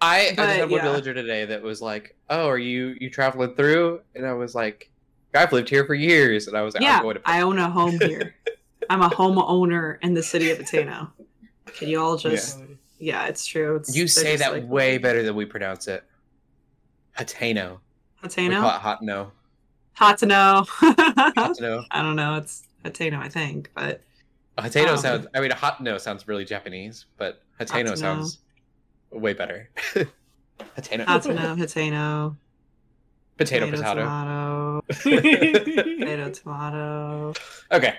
I, I just had one yeah. villager today that was like, "Oh, are you you traveling through?" And I was like, "I've lived here for years," and I was like, yeah, "I'm going to." I own a home here. I'm a home owner in the city of Ateno. Can you all just? Yeah, it's true. It's, you say that like, way better than we pronounce it. Hateno. We call it hot no. Hot to know. I don't know. It's Ateno, I think, but Hateno Um, sounds. I mean, hot no sounds really Japanese, but Hateno. sounds way better. Hateno. hot to know. Potato, tomato, potato. tomato. Potato, tomato. Okay.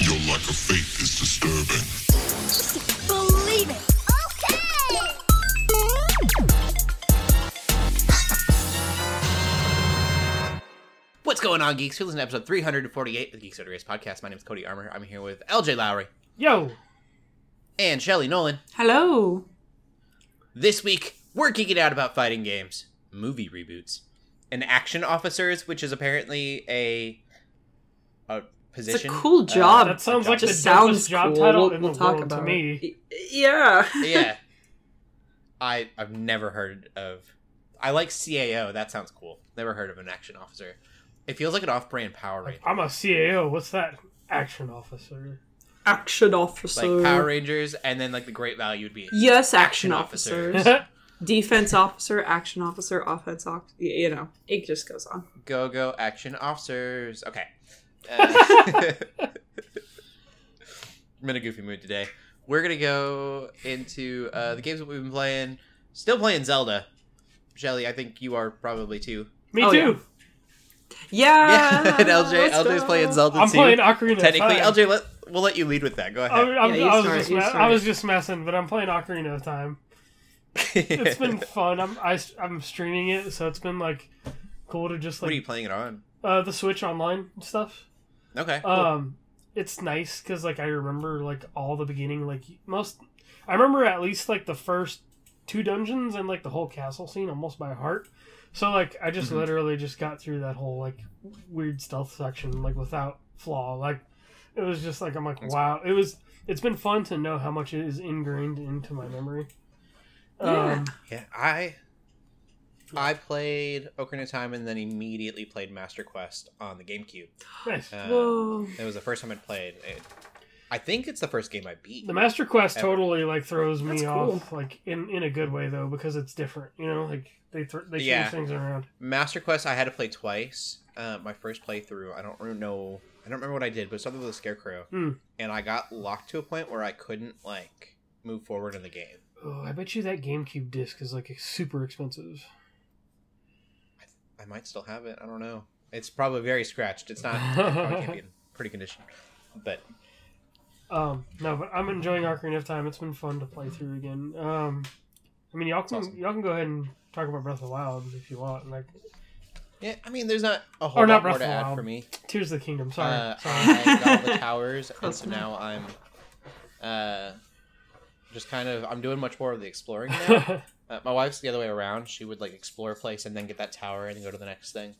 Your lack of faith is disturbing. Believe it. Okay. What's going on, geeks? You're listening to episode 348 of the Geeks Under Grace podcast. My name is Cody Armour. I'm here with LJ Lowery Yo, and Shelley Nollan. Hello. This week, we're geeking out about fighting games, movie reboots, and action officers, which is apparently a a position. It's a cool uh, job. that sounds job. like the just sounds dopest job cool. title We'll, in we'll the talk world about to me. it. Yeah. yeah. I I've never heard of. I like CAO. That sounds cool. Never heard of an action officer. It feels like an off-brand Power Ranger, I'm a CAO. What's that? Action officer. Action officer. like Power Rangers, and then like the great value would be Yes, Action action, officers. officers. Defense officer, action officer, offense officer. You know, it just goes on. Go Go Action Officers. Okay. Uh, I'm in a goofy mood today. We're gonna go into uh, the games that we've been playing. Still playing Zelda. Shelley, I think you are probably too. Me Oh, too. Yeah. Yeah, and LJ, LJ's go. playing Zelda I'm too. playing Ocarina. of Technically, LJ, let, we'll let you lead with that. Go I'm, ahead. I'm, Yeah, I, was start, just you me- I was just messing, but I'm playing Ocarina of Time. It's been fun. I'm I, am streaming it, so it's been like cool to just like. what are you playing it on? uh, the Switch online stuff. Okay. cool. Um, it's nice because like I remember like all the beginning, like most. I remember at least like the first two dungeons and like the whole castle scene almost by heart. So like I just Mhm. literally just got through that whole like weird stealth section like without flaw. Like it was just like I'm like That's wow. It was. It's been fun to know how much it is ingrained into my memory. Yeah. Um, Yeah, I I played Ocarina of Time and then immediately played Master Quest on the GameCube. nice. Uh, it was the first time I'd played. It, I think it's the first game I beat. The Master Quest Ever. totally like throws me That's off, like in in a good way though, because it's different. You know, like they th- they change Yeah. things around. Master Quest I had to play twice. Uh, my first playthrough, I don't really know. I don't remember what I did, but something with a scarecrow, Hmm. and I got locked to a point where I couldn't like move forward in the game. Oh, I bet you that GameCube disc is like super expensive. I might still have it. I don't know. It's probably very scratched. It's not. It probably can't be in pretty condition. But Um, no, but I'm enjoying Ocarina of Time. It's been fun to play through again. Um, I mean, y'all can awesome. y'all can go ahead and talk about Breath of the Wild if you want. Like yeah, I mean, there's not a whole Or lot more to add for me. Tears of the Kingdom. Sorry, Uh, sorry. I got all the towers, and so now I'm uh, just kind of I'm doing much more of the exploring now. uh, my wife's the other way around. She would like explore a place and then get that tower and then go to the next thing,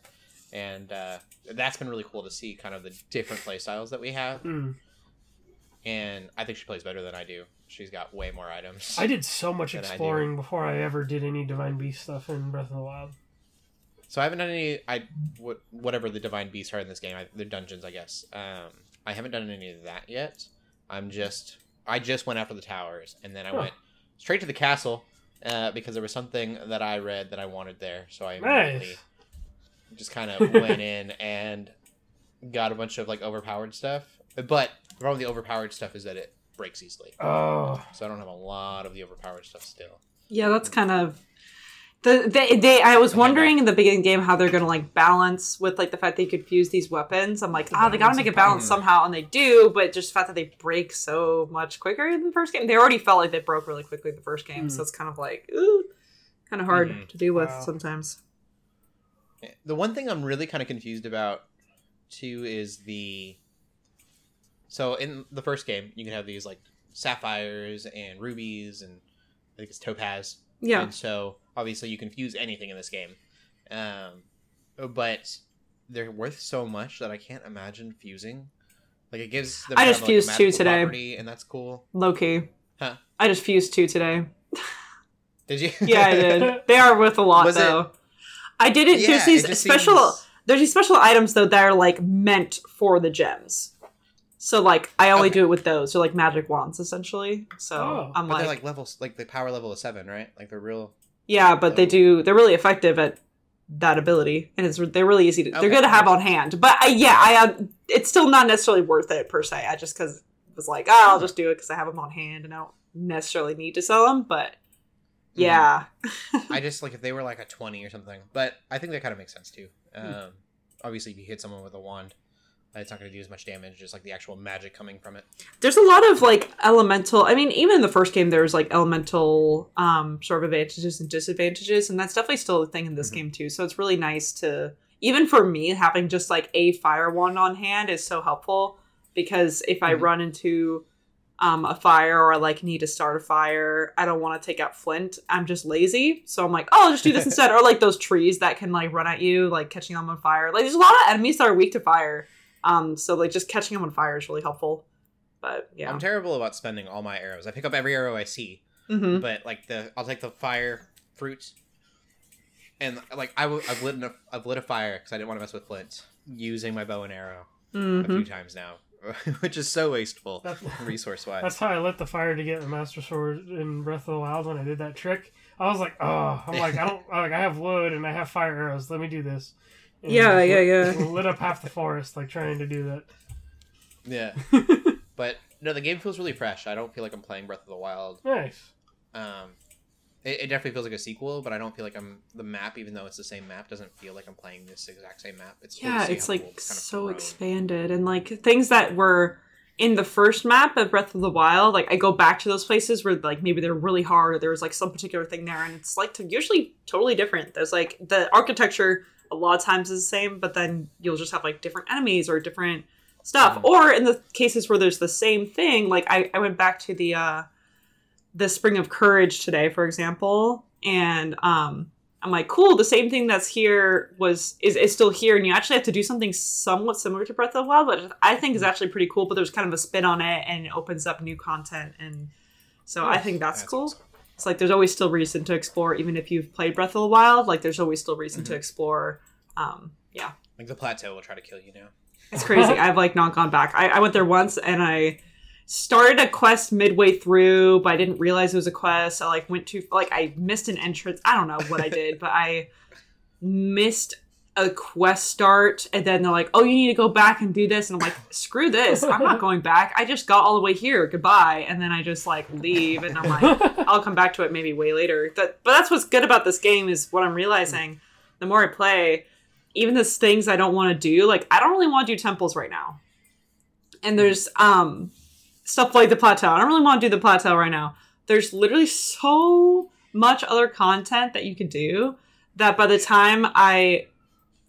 and uh, that's been really cool to see kind of the different play styles that we have. Mm. And I think she plays better than I do. She's got way more items. I did so much exploring before I ever did any Divine Beast stuff in Breath of the Wild. So I haven't done any. I what whatever the divine beasts are in this game. I, they're dungeons, I guess. Um, I haven't done any of that yet. I'm just. I just went after the towers, and then I Huh. went straight to the castle uh, because there was something that I read that I wanted there. So I immediately Nice. just kind of went in and got a bunch of like overpowered stuff. But the problem with the overpowered stuff is that it breaks easily. Oh, So I don't have a lot of the overpowered stuff still. Yeah, that's kind of the they, they I was wondering in the beginning game how they're gonna like balance with like the fact they could fuse these weapons. I'm like, The ah, they gotta make of it balance somehow, and they do, but just the fact that they break so much quicker than the first game. They already felt like they broke really quickly the first game, Hmm. so it's kind of like ooh, kind of hard Mhm. to deal with Wow. sometimes. The one thing I'm really kind of confused about too is the so in the first game you can have these like sapphires and rubies and I think it's topaz. Yeah, And so obviously you can fuse anything in this game. Um but they're worth so much that I can't imagine fusing Like it gives them I kind just of, like, fused two today. property, and that's cool. Loki. Huh. I just fused two today. Did you? Yeah, I did. They are worth a lot Was it- though. I did it. Yeah, there's it these just special. seems- There's these special items though that are like meant for the gems. So like I only Okay. do it with those. They're like magic wands essentially. So Oh. I'm But like, they're like levels, like the power level is seven, right? Like they're real. Yeah, but they do. They're really effective at that ability, and it's they're really easy to. They're Okay. good to have on hand. But I, yeah, I uh, it's still not necessarily worth it per se. I just because it was like, oh, I'll just do it because I have them on hand and I don't necessarily need to sell them. But Mm-hmm. yeah, I just like if they were like a twenty or something, but I think that kind of makes sense too. Um, obviously, if you hit someone with a wand, it's not going to do as much damage. Just like the actual magic coming from it. there's a lot of like elemental i mean even in the first game there was like elemental um sort of advantages and disadvantages and that's definitely still a thing in this Mhm. game too so it's really nice to even for me having just like a fire wand on hand is so helpful because if i Mhm. run into um, a fire or I like need to start a fire i don't want to take out flint i'm just lazy so i'm like oh i'll just do this instead or like those trees that can like run at you like catching them on fire like there's a lot of enemies that are weak to fire um so like just catching them on fire is really helpful but yeah I'm terrible about spending all my arrows. I pick up every arrow I see, hmm but like the I'll take the fire fruit, and like I w- I've lit a, I've lit a fire because I didn't want to mess with flint using my bow and arrow a hmm few times now, which is so wasteful resource wise. That's how I lit the fire to get the Master Sword in Breath of the Wild when I did that trick. I was like, oh, I'm like, I don't, like, I have wood and I have fire arrows. Let me do this. And Yeah, just yeah, lit, yeah. Lit up half the forest, like trying to do that. Yeah, but no, the game feels really fresh. I don't feel like I'm playing Breath of the Wild. Nice. Um, it, it definitely feels like a sequel, but I don't feel like I'm the map, even though it's the same map, doesn't feel like I'm playing this exact same map. It's yeah see it's like kind of so grown. expanded and like things that were in the first map of breath of the wild like i go back to those places where like maybe they're really hard or there was like some particular thing there and it's like usually totally different there's like the architecture a lot of times is the same but then you'll just have like different enemies or different stuff Mhm. or in the cases where there's the same thing like i, I went back to the uh the spring of courage today for example and um i'm like cool the same thing that's here was is, is still here and you actually have to do something somewhat similar to breath of the wild which i think is actually pretty cool but there's kind of a spin on it and it opens up new content and so i think that's, That's cool awesome. It's like there's always still reason to explore even if you've played breath of the wild like there's always still reason to Mhm. explore um yeah Like the plateau will try to kill you now. it's crazy. I've like not gone back. I, I went there once and I started a quest midway through, but I didn't realize it was a quest. I like went to like I missed an entrance. I don't know what I did, but I missed a quest start and then they're like, "Oh, you need to go back and do this." And I'm like, "Screw this. I'm not going back. I just got all the way here. Goodbye." And then I just like leave and I'm like, I'll come back to it maybe way later. That, but that's what's good about this game is what I'm realizing. The more I play, even the things I don't want to do, like I don't really want to do temples right now. And there's um stuff like the plateau. I don't really want to do the plateau right now. There's literally so much other content that you could do that by the time I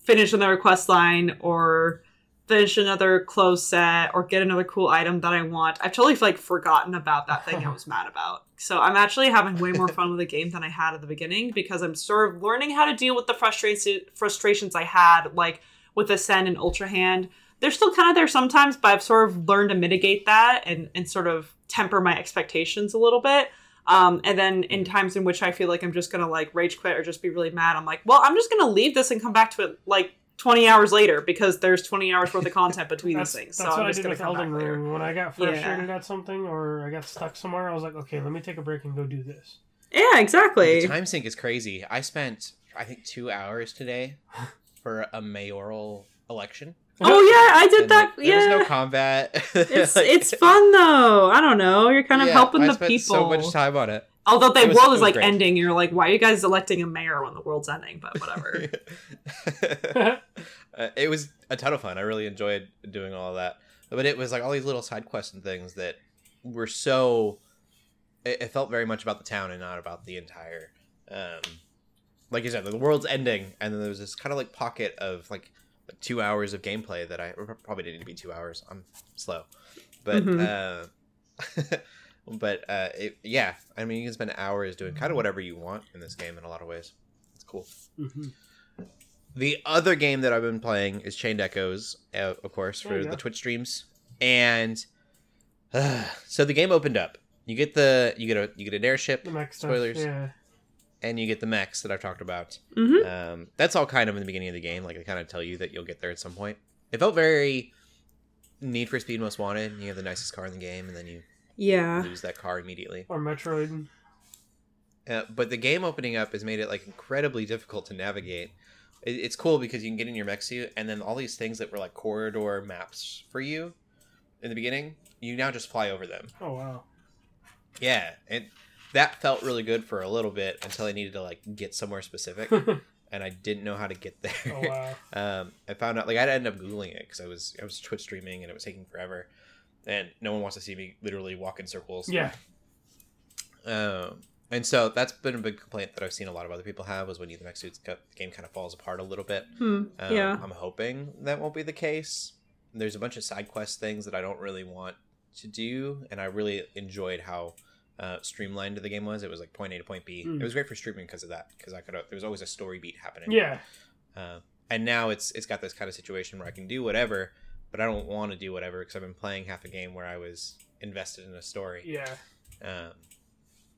finish another quest line or finish another close set or get another cool item that I want, I've totally like forgotten about that thing I was mad about. So I'm actually having way more fun with the game than I had at the beginning because I'm sort of learning how to deal with the frustration frustrations I had, like with Ascend and Ultra Hand. They're still kind of there sometimes, but I've sort of learned to mitigate that and, and sort of temper my expectations a little bit. Um, and then in times in which I feel like I'm just gonna like rage quit or just be really mad, I'm like, well, I'm just gonna leave this and come back to it like 20 hours later because there's 20 hours worth of content between these things. that's so what I'm I just did gonna with come Elden back later. Ring. When I got Yeah. frustrated at something or I got stuck somewhere, I was like, okay, let me take a break and go do this. Yeah, exactly. The time sink is crazy. I spent I think two hours today for a mayoral election. Oh yeah, I did and, that. like, yeah, no combat. it's Like, it's fun though. I don't know. You're kind of yeah, helping I the spent people. So much time on it. Although the It was- world is like great. ending, you're like, why are you guys electing a mayor when the world's ending? But whatever. Uh, it was a ton of fun. I really enjoyed doing all of that. But it was like all these little side quests and things that were so. It, it felt very much about the town and not about the entire. Um, like you said, the world's ending, and then there was this kind of like pocket of like, like two hours of gameplay that I probably didn't need to be two hours. I'm slow, but uh, but uh, it, yeah, I mean you can spend hours doing kind of whatever you want in this game in a lot of ways. It's cool. Mhm. The other game that I've been playing is Chained Echoes, uh, of course, for the. Twitch streams. and so the game opened up. You get the you get a you get an airship, The mech stuff. spoilers, Yeah. And you get the mechs that I've talked about. Mhm. Um, that's all kind of in the beginning of the game. Like they kind of tell you that you'll get there at some point. It felt very Need for Speed Most Wanted. You have the nicest car in the game, and then you Yeah. lose that car immediately. Or Metroid. Uh, but the game opening up has made it like incredibly difficult to navigate. It, it's cool because you can get in your mech suit, and then all these things that were like corridor maps for you in the beginning, you now just fly over them. Oh wow. Yeah, and that felt really good for a little bit until I needed to like get somewhere specific, and I didn't know how to get there. Oh wow. um, I found out like I ended up googling it because I was I was Twitch streaming and it was taking forever, and no one wants to see me literally walk in circles. Yeah. Um, and so that's been a big complaint that I've seen a lot of other people have was when you the mech suits the game kind of falls apart a little bit. Hmm. Um, yeah. I'm hoping that won't be the case. There's a bunch of side quest things that I don't really want to do, and I really enjoyed how uh, streamlined the game was. It was like point A to point B. Mm. It was great for streaming because of that. Because I could there was always a story beat happening. Yeah. Uh, and now it's it's got this kind of situation where I can do whatever, but I don't want to do whatever because I've been playing half a game where I was invested in a story. Yeah. Um,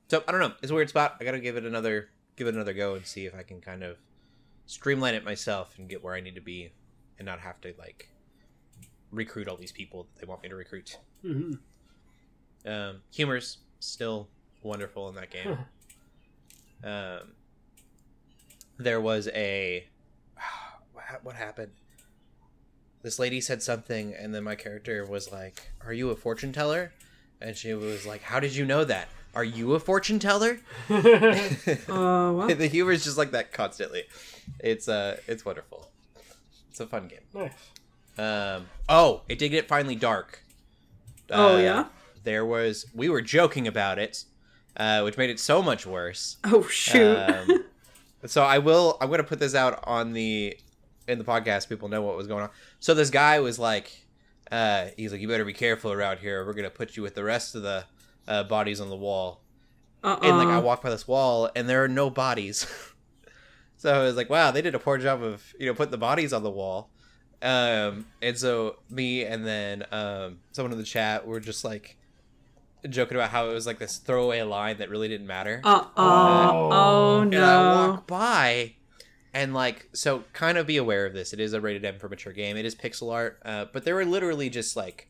so I don't know. It's a weird spot. I got to give it another give it another go and see if I can kind of streamline it myself and get where I need to be, and not have to like recruit all these people that they want me to recruit. hmm Um, humor's still wonderful in that game. um, there was a what happened? This lady said something, and then my character was like, "Are you a fortune teller?" And she was like, "How did you know that? Are you a fortune teller?" Oh, wow. the humor is just like that constantly. It's uh, it's wonderful. It's a fun game. nice. Um, oh, it did get finally dark. Oh, Uh, yeah? There was we were joking about it, uh, which made it so much worse. Oh, shoot. Um, so I will. I'm gonna put this out on the in the podcast. People know what was going on. So this guy was like, uh, he's like, "You better be careful around here. We're gonna put you with the rest of the uh, bodies on the wall." uh-uh. And like I walked by this wall, and there are no bodies. so I was like, "Wow, they did a poor job of you know putting the bodies on the wall." Um, and so me and then um, someone in the chat were just like joking about how it was like this throwaway line that really didn't matter. Uh-uh. Oh. Oh, And I no. walk by, and like, so kind of be aware of this. It is a rated M for mature game. It is pixel art, uh, but there were literally just like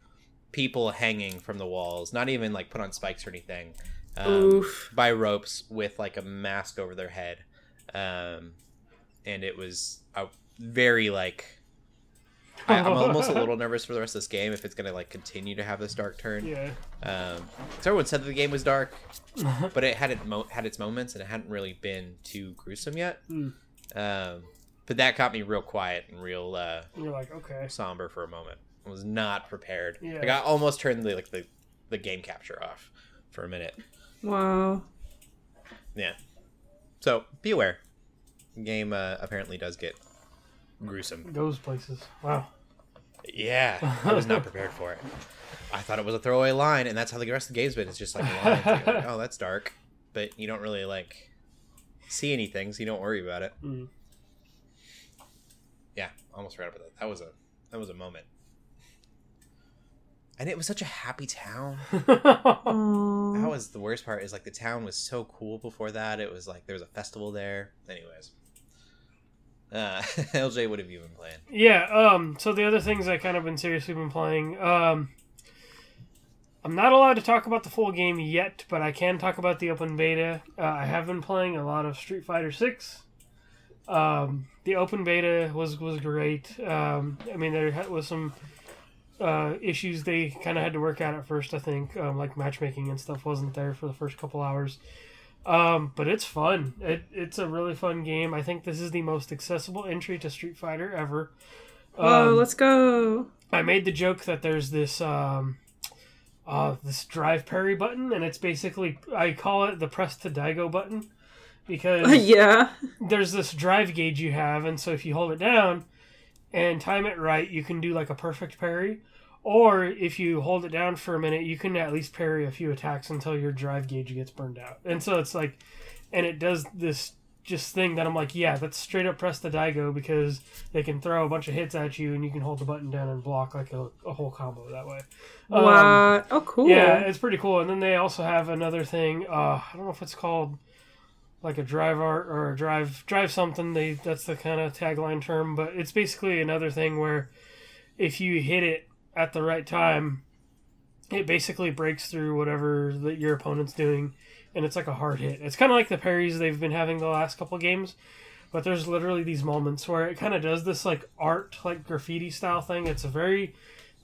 people hanging from the walls, not even like put on spikes or anything, um, Oof. by ropes with like a mask over their head, um, and it was a very like. I, I'm almost a little nervous for the rest of this game if it's gonna like continue to have this dark turn. Yeah. Um, so everyone said that the game was dark, but it had it mo- had its moments and it hadn't really been too gruesome yet. Hmm. Um, but that got me real quiet and real uh, You're like, okay. somber for a moment. I was not prepared. Yeah. Like I almost turned the like the, the game capture off for a minute. Wow. Yeah. So be aware. The game uh, apparently does get gruesome. Those places. Wow. Yeah, I was not prepared for it. I thought it was a throwaway line, and that's how the rest of the game's been. It's just like lines. Like, oh, that's dark, but you don't really like see anything, so you don't worry about it. Mm. Yeah, almost forgot about that. That was a that was a moment, and it was such a happy town. That was the worst part. Is like the town was so cool before that. It was like there was a festival there. Anyways, uh, LJ, what have you been playing? Yeah, um, so the other things I kind of been seriously been playing, um, I'm not allowed to talk about the full game yet, but I can talk about the open beta. Uh, I have been playing a lot of Street Fighter Six. Um, the open beta was was great. Um, I mean, there was some uh, issues they kind of had to work out at first. I think, um, like matchmaking and stuff wasn't there for the first couple hours. Um, but it's fun. It, it's a really fun game. I think this is the most accessible entry to Street Fighter ever. Whoa, Um, let's go. I made the joke that there's this um, uh, this drive parry button, and it's basically I call it the press to Daigo button because yeah. there's this drive gauge you have, and so if you hold it down and time it right, you can do like a perfect parry. Or if you hold it down for a minute, you can at least parry a few attacks until your drive gauge gets burned out. And so it's like, and it does this just thing that I'm like, yeah, that's straight up press the Daigo because they can throw a bunch of hits at you and you can hold the button down and block like a, a whole combo that way. Um, What? Oh, cool. Yeah, it's pretty cool. And then they also have another thing. Uh, I don't know if it's called like a drive art or a drive drive something. They that's the kind of tagline term, but it's basically another thing where if you hit it at the right time, it basically breaks through whatever that your opponent's doing, and it's like a hard hit. It's kind of like the parries they've been having the last couple games. But there's literally these moments where it kind of does this like art, like graffiti style thing. It's a very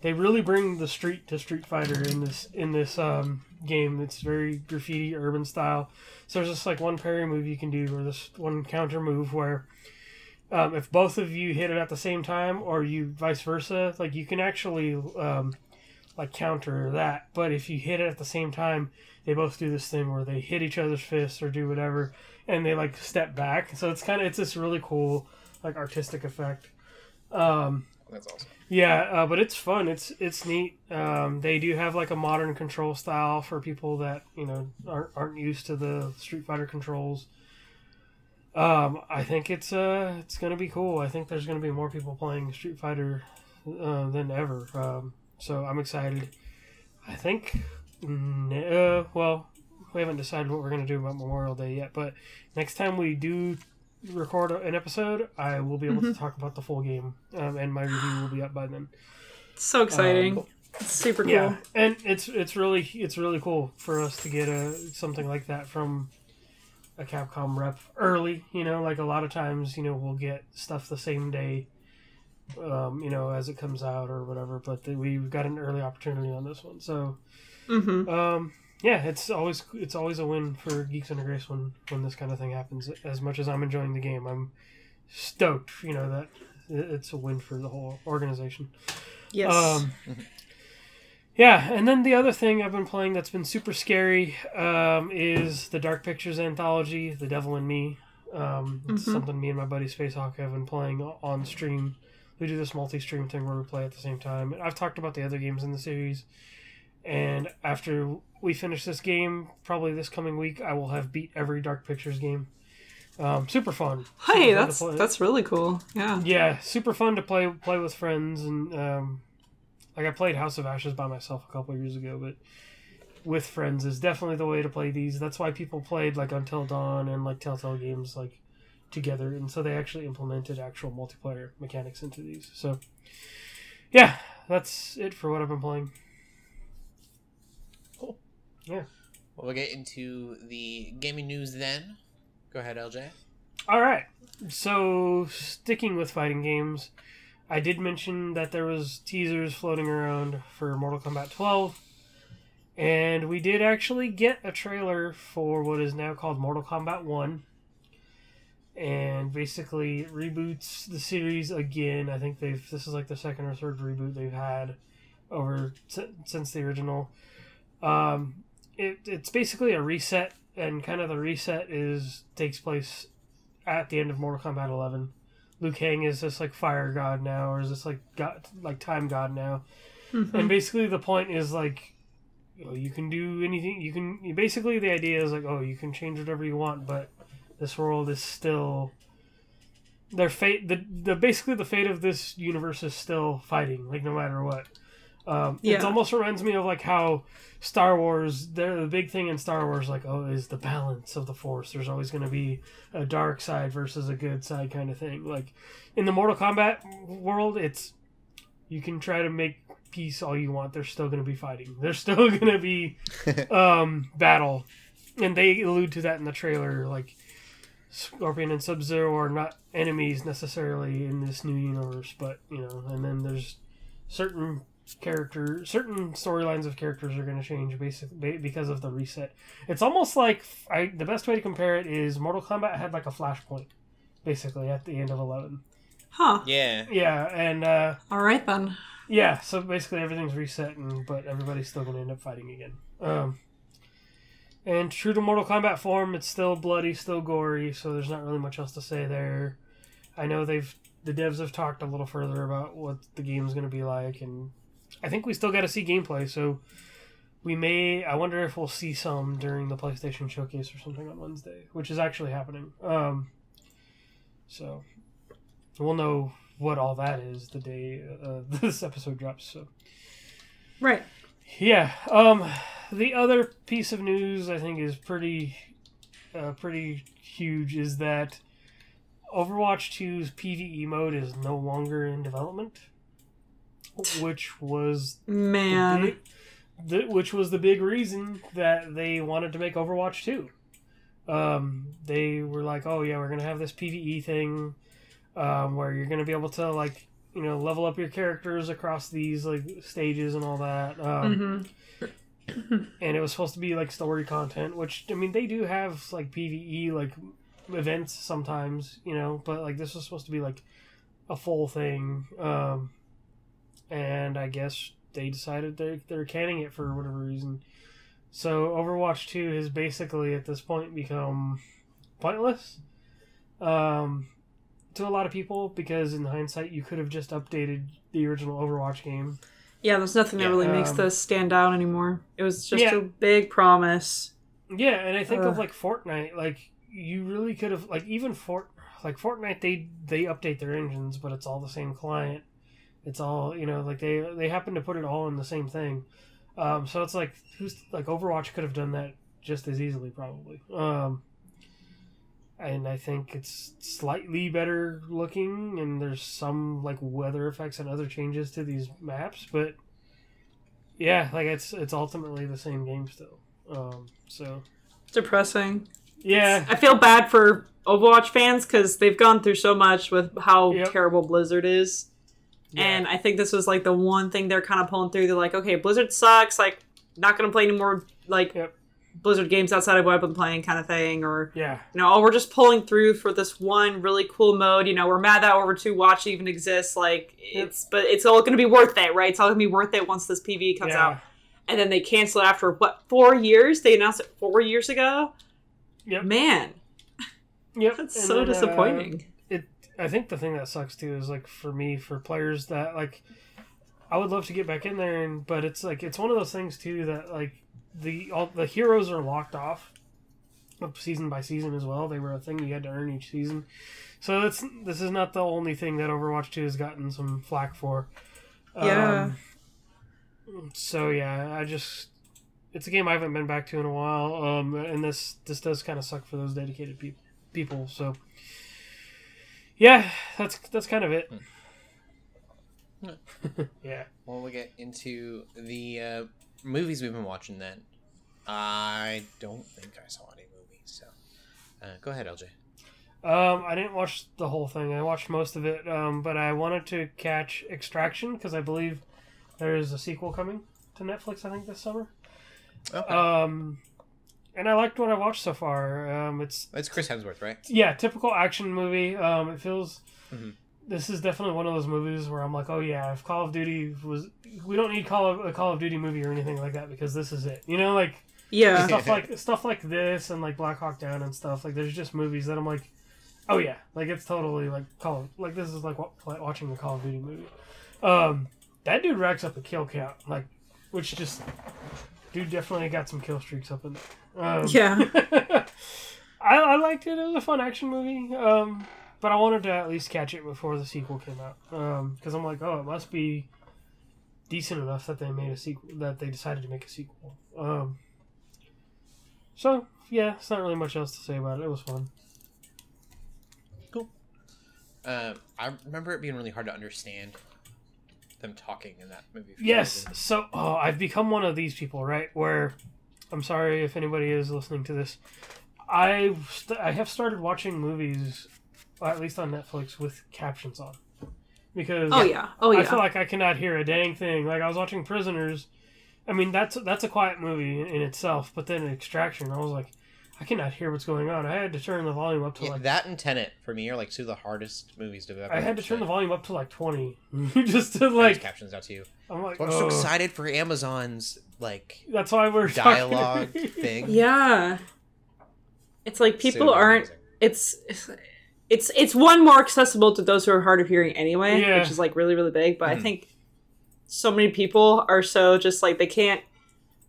they really bring the street to Street Fighter in this in this um, game. It's very graffiti urban style. So there's just like one parry move you can do, or this one counter move where um, if both of you hit it at the same time, or you vice versa, like you can actually um, like counter that. But if you hit it at the same time, they both do this thing where they hit each other's fists or do whatever, and they like step back. So it's kind of it's this really cool like artistic effect. Um, That's awesome. yeah, uh, but it's fun. It's it's neat. Um, they do have like a modern control style for people that you know aren't aren't used to the Street Fighter controls. Um, I think it's uh it's gonna be cool. I think there's gonna be more people playing Street Fighter uh, than ever. Um, so I'm excited. I think, mm, uh, well, we haven't decided what we're gonna do about Memorial Day yet, but next time we do record an episode, I will be able to talk about the full game, um, and my review will be up by then. So exciting. Um, it's super cool. Yeah, and it's it's really it's really cool for us to get a something like that from a Capcom rep early. You know, like a lot of times, you know, we'll get stuff the same day, um, you know, as it comes out or whatever. But the, we've got an early opportunity on this one, so hmm um, yeah, it's always it's always a win for Geeks Under Grace when when this kind of thing happens. As much as I'm enjoying the game, I'm stoked. You know that it's a win for the whole organization. Yes. Um, yeah, and then the other thing I've been playing that's been super scary um, is the Dark Pictures anthology, The Devil in Me. Um, it's Mhm. something me and my buddy Spacehawk have been playing on stream. We do this multi-stream thing where we play at the same time. I've talked about the other games in the series, and after we finish this game, probably this coming week, I will have beat every Dark Pictures game. Um, super fun. Hey, fun to that's play. that's really cool. Yeah. Yeah, super fun to play play with friends and um, like I played House of Ashes by myself a couple of years ago, but with friends is definitely the way to play these. That's why people played like Until Dawn and like Telltale games like together, and so they actually implemented actual multiplayer mechanics into these. So yeah, that's it for what I've been playing. Cool. Yeah. Well, we'll get into the gaming news then. Go ahead, LJ. All right. So, sticking with fighting games, I did mention that there was teasers floating around for Mortal Kombat 12, and we did actually get a trailer for what is now called Mortal Kombat 1. And basically reboots the series again. I think they've this is like the second or third reboot they've had over since the original. Um, it, it's basically a reset, and kind of the reset is takes place at the end of Mortal Kombat 11. Liu Kang is this like fire god now, or is this like god like time god now? Mhm. And basically the point is like, you, know, you can do anything. You can basically the idea is like, oh, you can change whatever you want, but this world is still their fate. The the basically the fate of this universe is still fighting, like no matter what. Um, It almost reminds me of like how Star Wars. The big thing in Star Wars, like oh, is the balance of the Force. There's always going to be a dark side versus a good side kind of thing. Like in the Mortal Kombat world, it's you can try to make peace all you want. They're still going to be fighting. There's still going to be um, battle, and they allude to that in the trailer. Like Scorpion and Sub Zero are not enemies necessarily in this new universe, but you know. And then there's certain character, certain storylines of characters are going to change basically because of the reset. It's almost like I the best way to compare it is Mortal Kombat had like a flashpoint, basically at the end of eleven. Huh. Yeah. Yeah, and uh, All right then. yeah, so basically everything's reset, and but everybody's still going to end up fighting again. Um, and true to Mortal Kombat form, it's still bloody, still gory, so there's not really much else to say there. I know they've the devs have talked a little further about what the game's going to be like, and I think we still got to see gameplay. So we may. I wonder if we'll see some during the PlayStation Showcase or something on Wednesday, which is actually happening. Um, so we'll know what all that is the day uh, this episode drops. So Right. yeah. Um, the other piece of news I think is pretty, uh, pretty huge is that Overwatch 2's PVE mode is no longer in development, which was the Man. big- the, which was the big reason that they wanted to make Overwatch 2. Um, they were like, "Oh yeah, we're gonna have this PVE thing, um, where you're gonna be able to like, you know, level up your characters across these like stages and all that." Um, hmm and it was supposed to be like story content, which I mean they do have like PVE like events sometimes, you know, but like this was supposed to be like a full thing. Um, and I guess they decided they they're canning it for whatever reason. So Overwatch Two has basically at this point become pointless. Um, to a lot of people because in hindsight you could have just updated the original Overwatch game Yeah, there's nothing that Yeah, really makes um, this stand out anymore. It was just Yeah. a big promise. Yeah, and I think of like Fortnite, like you really could have like even Fort like Fortnite they they update their engines, but it's all the same client. It's all you know, like they they happen to put it all in the same thing. Um, so it's like who's like Overwatch could have done that just as easily probably. Um, and I think it's slightly better looking, and there's some like weather effects and other changes to these maps, but yeah, like it's it's ultimately the same game still. Um, so Depressing. yeah, I feel bad for Overwatch fans because they've gone through so much with how Yep. terrible Blizzard is. Yeah. And I think this was like the one thing they're kind of pulling through. They're like, okay, Blizzard sucks. Like, not going to play any more like Yep. Blizzard games outside of what I've been playing, kind of thing. Or yeah, you know, oh, we're just pulling through for this one really cool mode. You know, we're mad that Over Two Watch even exists. Like, it's but it's all going to be worth it, right? It's all going to be worth it once this PV comes yeah. out. And then they cancel it after what four years? They announced it four years ago. Yep. Man, Yep. that's And so then, uh, disappointing. it. I think the thing that sucks too is like for me for players that like I would love to get back in there and but it's like it's one of those things too that like the all the heroes are locked off season by season as well. They were a thing you had to earn each season. So that's this is not the only thing that Overwatch 2 has gotten some flack for. Yeah. Um, so yeah, I just it's a game I haven't been back to in a while. Um, and this this does kind of suck for those dedicated people. People, so yeah, that's that's kind of it. yeah. Well, we get into the uh, movies we've been watching. Then I don't think I saw any movies. So uh, go ahead, LJ. Um, I didn't watch the whole thing. I watched most of it. Um, but I wanted to catch Extraction because I believe there is a sequel coming to Netflix. I think this summer. Okay, Um, and I liked what I watched so far. Um, it's it's Chris Hemsworth, right? yeah, typical action movie. Um, it feels. Mhm. This is definitely one of those movies where I'm like, oh yeah, if Call of Duty was, we don't need Call of a Call of Duty movie or anything like that because this is it. You know, like Yeah. stuff like stuff like this and like Black Hawk Down and stuff. Like there's just movies that I'm like, oh yeah, like it's totally like Call of, like this is like wa- watching a Call of Duty movie. Um, that dude racks up a kill count, like which just dude definitely got some kill streaks up in there. Um, Yeah. I, I liked it. It was a fun action movie. Um, but I wanted to at least catch it before the sequel came out. Um, because I'm like, oh, it must be decent enough that they made a sequel. That they decided to make a sequel. Um. So yeah, it's not really much else to say about it. It was fun. Um, I remember it being really hard to understand them talking in that movie. Yes. So oh, I've become one of these people, right? Where I'm sorry if anybody is listening to this. I st- I have started watching movies, at least on Netflix, with captions on, because Oh yeah. Oh yeah. I feel like I cannot hear a dang thing. Like I was watching Prisoners. I mean, that's that's a quiet movie in, in itself, but then Extraction, I was like, I cannot hear what's going on. I had to turn the volume up to Yeah, like that and Tenet for me are like two of the hardest movies to ever. I had to turn the volume up to like twenty, just to I like. captions out to you. I'm like, I'm so oh. excited for Amazon's like That's why we're talking- dialogue thing. yeah. It's like people So aren't. amazing. It's it's it's one more accessible to those who are hard of hearing anyway, Yeah. which is like really really big. But I Mhm. think so many people are so just like they can't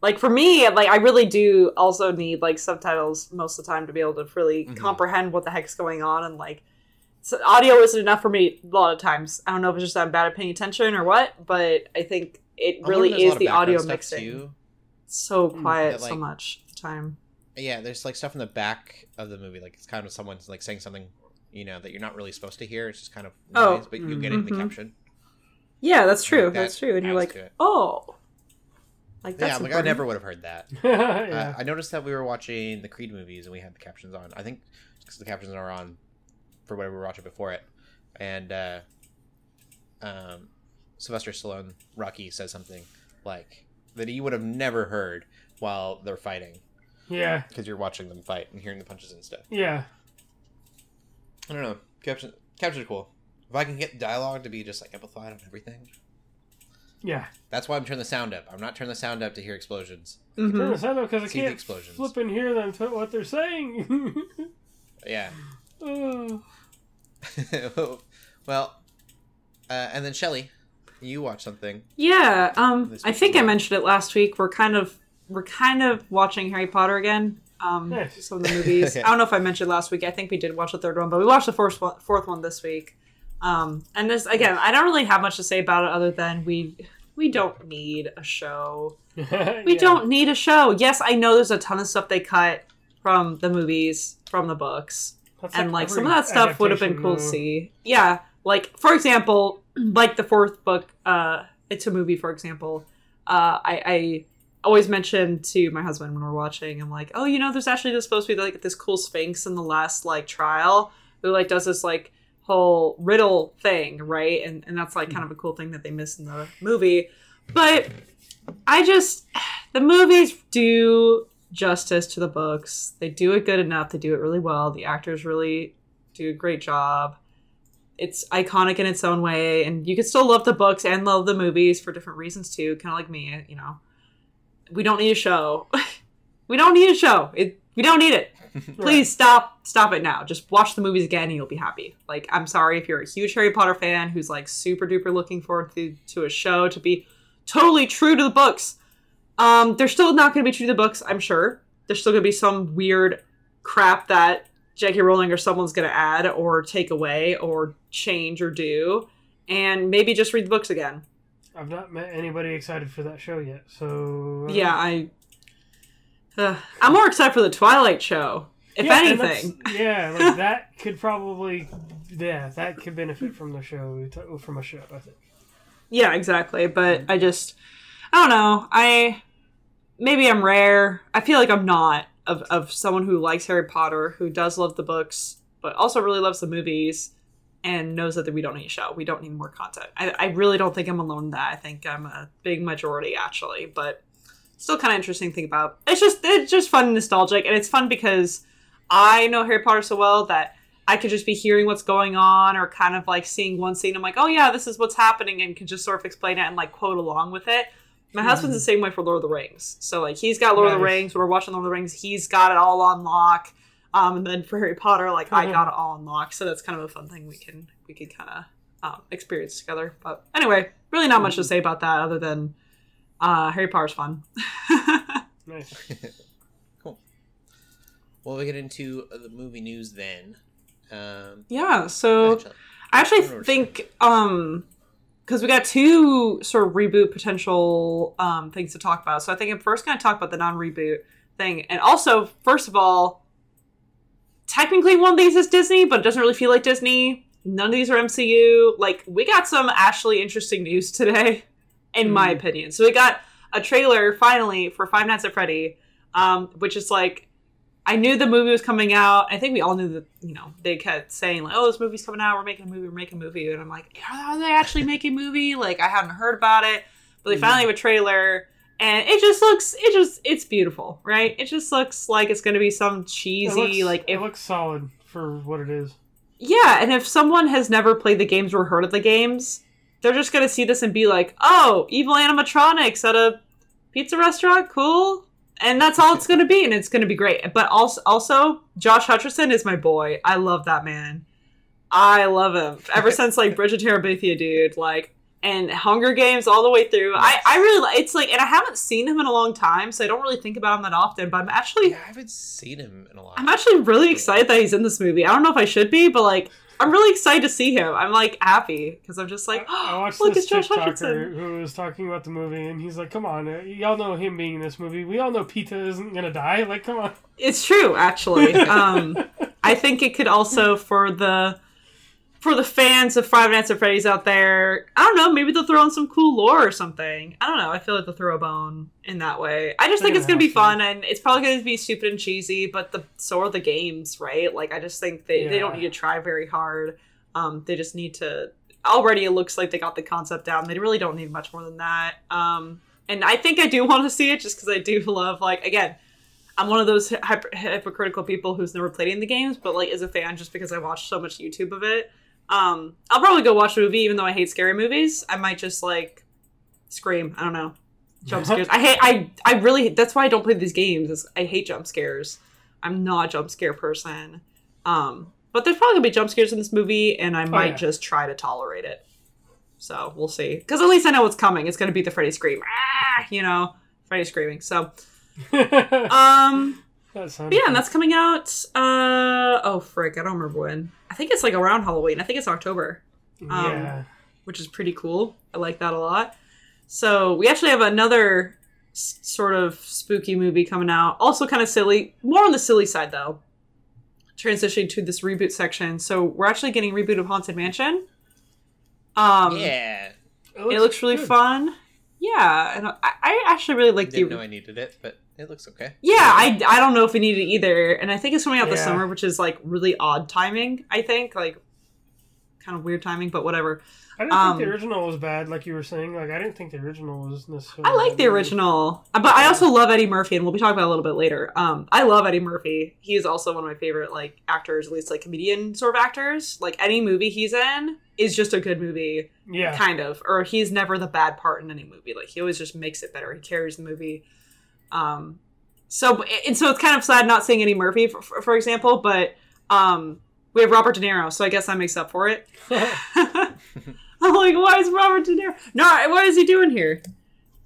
like for me, like I really do also need like subtitles most of the time to be able to really Mhm. comprehend what the heck's going on and like so audio isn't enough for me a lot of times. I don't know if it's just that I'm bad at paying attention or what, but I think it I'm really wondering there's a is the audio mixing. too. So Mm, quiet that, so much time. Yeah, there's like stuff in the back of the movie, like it's kind of someone's like saying something, you know, that you're not really supposed to hear. It's just kind of Oh. noise, but you get it in the Mhm. caption. Yeah, that's true. Like, that that's true. And you're like, oh, like that's yeah, like I never would have heard that. yeah. Uh, I noticed that we were watching the Creed movies and we had the captions on. I think because the captions are on for whatever we were watching before it, and uh, um, Sylvester Stallone, Rocky says something like that you would have never heard while they're fighting yeah. because you're watching them fight and hearing the punches and stuff. Yeah. I don't know. Caption captions are cool. If I can get dialogue to be just like amplified on everything, Yeah. that's why I'm turning the sound up. I'm not turning the sound up to hear explosions. Mhm. Turn the sound up because I See can't explosions. flip and hear them what they're saying. Yeah. Oh. well, uh, and then Shelley, you watch something. Yeah, um, I think I mentioned it last week. We're kind of we're kind of watching Harry Potter again. Um, Nice. some of the movies. Okay. I don't know if I mentioned last week. I think we did watch the third one, but we watched the fourth one, fourth one this week. Um, and this again, I don't really have much to say about it other than we we don't need a show. We don't need a show. Yes, I know there's a ton of stuff they cut from the movies, from the books and like some of that stuff would have been cool to see. Yeah, like for example, like the fourth book, uh, it's a movie. For example, uh, I, I always mention to my husband when we're watching, I'm like, oh, you know, there's actually just supposed to be like this cool Sphinx in the last like trial who like does this like whole riddle thing, right? And and that's like kind of a cool thing that they miss in the movie, but I just the movies do justice to the books. They do it good enough. They do it really well. The actors really do a great job. It's iconic in its own way, and you can still love the books and love the movies for different reasons too. Kind of like me, you know. We don't need a show. we don't need a show. It, we don't need it. Please stop stop it now. Just watch the movies again and you'll be happy. Like I'm sorry if you're a huge Harry Potter fan who's like super duper looking forward to, to a show to be totally true to the books. Um, they're still not going to be true to the books, I'm sure. There's still going to be some weird crap that J.K. Rowling or someone's going to add or take away or change or do, and maybe just read the books again. I've not met anybody excited for that show yet, so uh, Yeah, I. Uh, I'm more excited for the Twilight show. If Yeah, anything, yeah, like that could probably, yeah, that could benefit from the show, from a show. I think. Yeah, exactly. But I just, I don't know. I maybe I'm rare. I feel like I'm not of of someone who likes Harry Potter, who does love the books, but also really loves the movies, and knows that we don't need a show. We don't need more content. I, I really don't think I'm alone in that. I think I'm a big majority actually, but still kind of interesting to think about. It's just it's just fun and nostalgic, and it's fun because I know Harry Potter so well that I could just be hearing what's going on or kind of like seeing one scene. I'm like, oh yeah, this is what's happening, and can just sort of explain it and like quote along with it. My husband's the same way for Lord of the Rings. So like he's got Lord of the Rings. When we're watching Lord of the Rings, he's got it all on lock. Um, and then for Harry Potter, like I Mhm. got it all on lock. So that's kind of a fun thing we can we can kind of um, experience together. But anyway, really not much to say about that other than uh, Harry Potter's fun. Nice. Cool. Well, we get into uh, the movie news then. Um, yeah. So. actually, I actually Or- think um because we got two sort of reboot potential um things to talk about. So I think I'm first going to talk about the non-reboot thing, and also first of all, technically one of these is Disney, but it doesn't really feel like Disney. None of these are MCU. Like we got some actually interesting news today, in my opinion. So we got a trailer finally for Five Nights at Freddy, um, which is like I knew the movie was coming out. I think we all knew that, you know, they kept saying, like, oh, this movie's coming out. We're making a movie. We're making a movie. And I'm like, are they actually making a movie? Like, I hadn't heard about it. But they mm-hmm. finally have a trailer. And it just looks, it just, it's beautiful, right? It just looks like it's going to be some It cheesy, looks, like, it looks solid for what it is. yeah. And if someone has never played the games or heard of the games, they're just going to see this and be like, oh, evil animatronics at a pizza restaurant. Cool and that's all it's going to be and it's going to be great but also also josh hutcherson is my boy i love that man i love him ever since like bridge of terabithia dude like and Hunger Games all the way through. I, I really it's like and I haven't seen him in a long time, so I don't really think about him that often. But I'm actually Yeah, I haven't seen him in a while. I'm actually really excited that he's in this movie. I don't know if I should be, but like I'm really excited to see him. I'm like happy because I'm just like, I watched look, this it's Josh TikToker Hutcherson. who was talking about the movie, and he's like, "Come on, uh, y'all know him being in this movie. We all know Peeta isn't gonna die. Like, come on." It's true, actually. Um, I think it could also for the for the fans of Five Nights at Freddy's out there. I don't know. Maybe they'll throw in some cool lore or something. I don't know. I feel like they'll throw a bone in that way. I just They're think it's gonna be fun, and it's probably gonna be stupid and cheesy. But the so are the games, right? Like I just think they they don't need to try very hard. Um, they just need to. Already, it looks like they got the concept down. They really don't need much more than that. Um, and I think I do want to see it just because I do love like again. I'm one of those hyper- hypocritical people who's never played in the games, but like as a fan, just because I watched so much YouTube of it, um, I'll probably go watch the movie, even though I hate scary movies. I might just like scream. I don't know, jump scares. I hate. I I really. That's why I don't play these games. Is I hate jump scares. I'm not a jump scare person. Um, but there's probably gonna be jump scares in this movie, and I might yeah. just try to tolerate it. So we'll see. Because at least I know what's coming. It's gonna be the Freddy scream. Ah, you know, Freddy screaming. So um. That sounds yeah, and that's coming out. Uh oh, frick! I don't remember when. I think it's like around Halloween. I think it's October, um, yeah. which is pretty cool. I like that a lot. So we actually have another s- sort of spooky movie coming out. Also, kind of silly. More on the silly side though. Transitioning to this reboot section. So we're actually getting reboot of Haunted Mansion. Um, yeah, it looks really good. fun. Yeah, and I, I actually really like the didn't know I needed it, but it looks okay. Yeah, I, I don't know if we need it either. And I think it's coming out this summer, which is like really odd timing, I think. Like kind of weird timing, but whatever. I didn't um, think the original was bad, like you were saying. Like, I didn't think the original was necessarily. I like the original. uh, But I also love Eddie Murphy, and we'll be talking about it a little bit later. Um, I love Eddie Murphy. He is also one of my favorite like actors, at least like comedian sort of actors. Like any movie he's in is just a good movie. Yeah. kind of or he's never the bad part in any movie like he always just makes it better he carries the movie um so and so it's kind of sad not seeing Eddie Murphy for, for, example but um we have Robert De Niro so I guess that makes up for it I'm like why is Robert De Niro no what is he doing here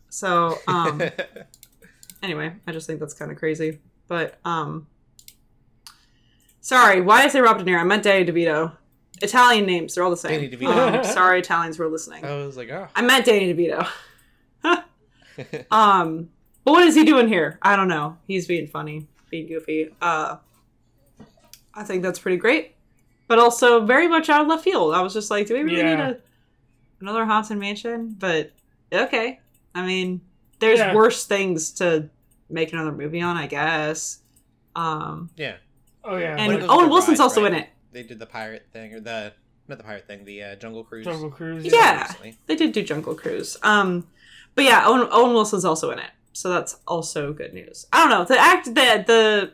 so um anyway I just think that's kind of crazy but um sorry why did I say Robert De Niro I meant Danny DeVito Italian names they're all the same Danny DeVito. Um, sorry Italians were listening I was like, oh. I meant Danny DeVito. um, but what is he doing here? I don't know. He's being funny, being goofy. Uh, I think that's pretty great, but also very much out of left field. I was just like, do we really Yeah. need a another haunted mansion? But okay, I mean, there's Yeah. worse things to make another movie on, I guess. Um, yeah. Oh yeah. and One of those Owen are Wilson's rides, also right? in it. They did the pirate thing, or the not the pirate thing, the uh, Jungle Cruise. Jungle Cruise. Yeah. recently. They did do Jungle Cruise. Um, but yeah, Owen, Owen Wilson's also in it, so that's also good news. I don't know the act the the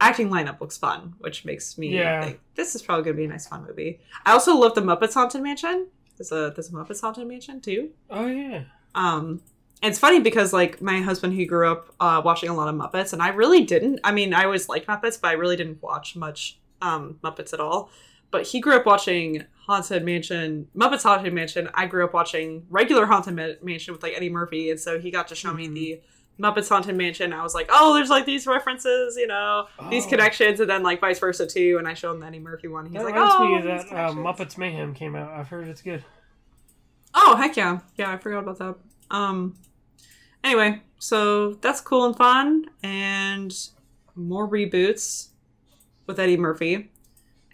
acting lineup looks fun, which makes me Yeah. think this is probably gonna be a nice fun movie. I also love the Muppets Haunted Mansion. There's a there's a Muppets Haunted Mansion too. Oh yeah. Um, and it's funny because like my husband he grew up uh, watching a lot of Muppets, and I really didn't. I mean, I always liked Muppets, but I really didn't watch much um, Muppets at all. But he grew up watching Haunted Mansion, Muppets Haunted Mansion. I grew up watching regular Haunted Ma- Mansion with like Eddie Murphy, and so he got to show me Mhm. the Muppets Haunted Mansion. I was like, oh, there's like these references, you know, these Oh. connections, and then like vice versa too. And I showed him the Eddie Murphy one. He's That like, reminds oh, me these that uh. Muppets Mayhem came out. I've heard it's good. Oh heck yeah, yeah! I forgot about that. Um. Anyway, so that's cool and fun, and more reboots with Eddie Murphy.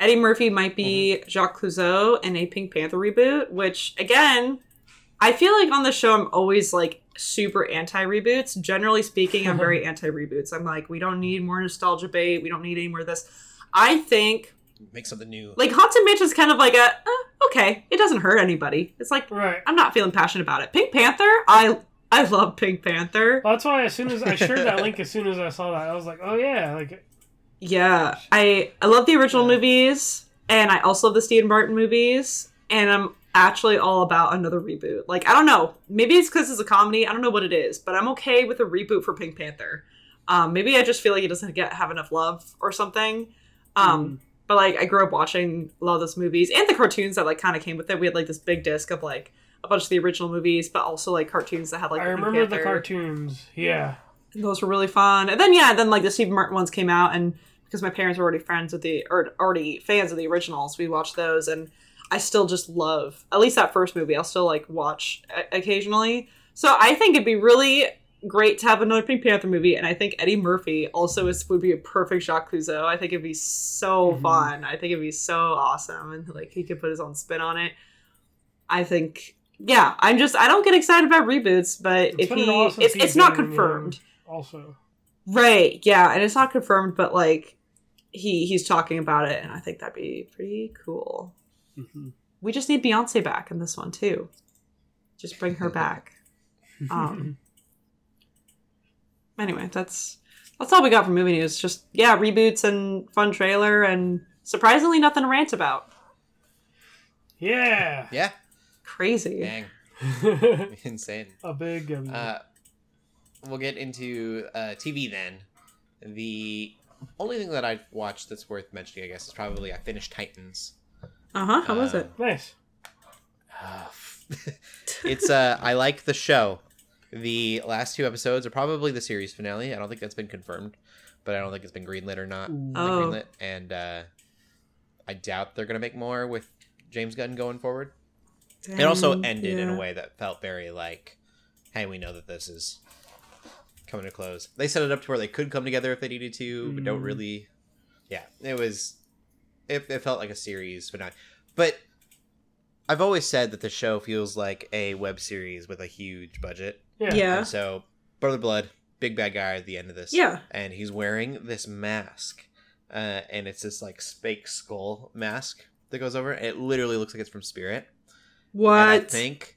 Eddie Murphy might be Jacques Clouseau in a Pink Panther reboot, which again, I feel like on the show I'm always like super anti reboots. Generally speaking, I'm very anti reboots. I'm like, we don't need more nostalgia bait. We don't need any more of this. I think Make something new. like Haunted is kind of like a uh, okay, it doesn't hurt anybody. It's like Right. I'm not feeling passionate about it. Pink Panther, I I love Pink Panther. Well, that's why as soon as I shared that link, as soon as I saw that, I was like, oh yeah, like Yeah, I I love the original Yeah. movies, and I also love the Steve Martin movies, and I'm actually all about another reboot. Like I don't know, maybe it's because it's a comedy. I don't know what it is, but I'm okay with a reboot for Pink Panther. Um, maybe I just feel like it doesn't get have enough love or something. Um, But like I grew up watching a lot of those movies and the cartoons that like kind of came with it. We had like this big disc of like a bunch of the original movies, but also like cartoons that had like I Pink remember the Panther. cartoons. Yeah. Those were really fun. And then yeah, then like the Steve Martin ones came out, and because my parents were already friends with the or already fans of the originals, we watched those, and I still just love at least that first movie. I'll still like watch occasionally. So I think it'd be really great to have another Pink Panther movie, and I think Eddie Murphy also is would be a perfect Jacques Clouseau. I think it'd be so Mhm. fun. I think it'd be so awesome, and like he could put his own spin on it. I think. Yeah, I'm just I don't get excited about reboots, but It's if he a while since it's, it's not been, you know, confirmed. Also. Right. Yeah, and it's not confirmed, but like he he's talking about it, and I think that'd be pretty cool. Mhm. We just need Beyonce back in this one too. Just bring her back. Um. anyway, that's that's all we got for movie news. Just yeah, reboots and fun trailer, and surprisingly nothing to rant about. yeah. Yeah. Crazy. Dang. Insane. a big. Um, Uh, we'll get into uh, TV then. The only thing that I've watched that's worth mentioning, I guess, is probably I finished Titans. Uh huh. How was Uh, it? nice. it's uh, I like the show. The last two episodes are probably the series finale. I don't think that's been confirmed, but I don't think it's been greenlit or not. Oh. greenlit, and uh, I doubt they're gonna make more with James Gunn going forward. It also Dang, ended in a way that felt very like, hey, we know that this is coming to close. They set it up to where they could come together if they needed to, but don't Mm. really. Yeah, it was. It, it felt like a series finale, but I've always said that the show feels like a web series with a huge budget. Yeah. Yeah. And so, Brother Blood, big bad guy at the end of this. Yeah. And he's wearing this mask, uh, and it's this like fake skull mask that goes over. It literally looks like it's from Spirit. What? And I think,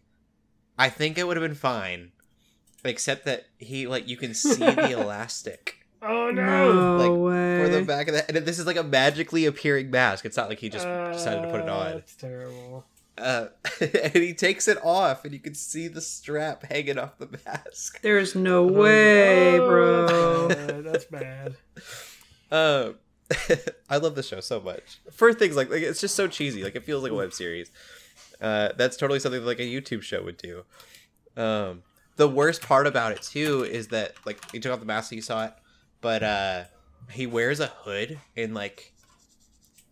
I think it would have been fine, except that he like you can see the elastic Oh no. no Like, way. for the back of the. And this is like a magically appearing mask. It's not like he just decided to put it Uh, on. That's terrible. Uh, and he takes it off, and you can see the strap hanging off the mask. There's no way, Oh, bro. That's bad. That's bad. Uh, I love the show so much. For things like, like it's just so cheesy. Like it feels like a web series. Uh, that's totally something that, like a YouTube show would do. Um, the worst part about it too is that like he took off the mask, so you saw it, but uh, he wears a hood in like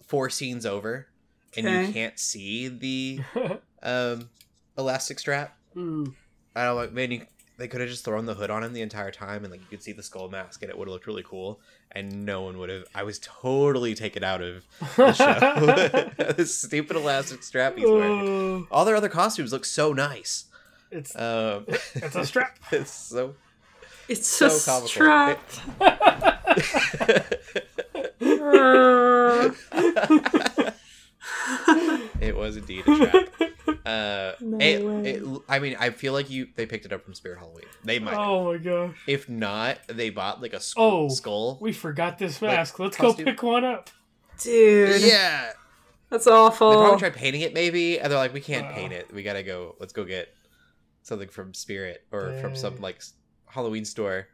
four scenes over, and you can't see the um elastic strap. Hmm. I don't like, man, you, they could have just thrown the hood on him the entire time, and like you could see the skull mask, and it would have looked really cool, and no one would have. I was totally taken out of the show. this stupid elastic strap he's wearing. All their other costumes look so nice. It's Um, it's a strap. it's so. It's so so comical. strapped. it was indeed a trap. Uh, No it, it, I mean, I feel like you they picked it up from Spirit Halloween. They might. Oh my gosh. If not, they bought like a sk- Oh, skull. We forgot this Like, mask. Let's costume? go pick one up. Dude, yeah, that's awful. They awful. probably tried painting it maybe, and they're like, we can't Wow. paint it. We gotta go. Let's go get something from Spirit or from some like Halloween store,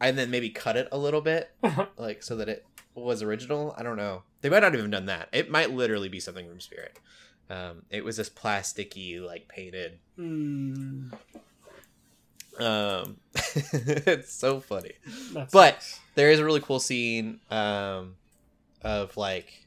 and then maybe cut it a little bit, like so that it was original. I don't know. They might not have even done that. It might literally be something from Spirit. Um, it was this plasticky, like painted. Hmm. Um, it's so funny. That But- sucks. There is a really cool scene um, of like,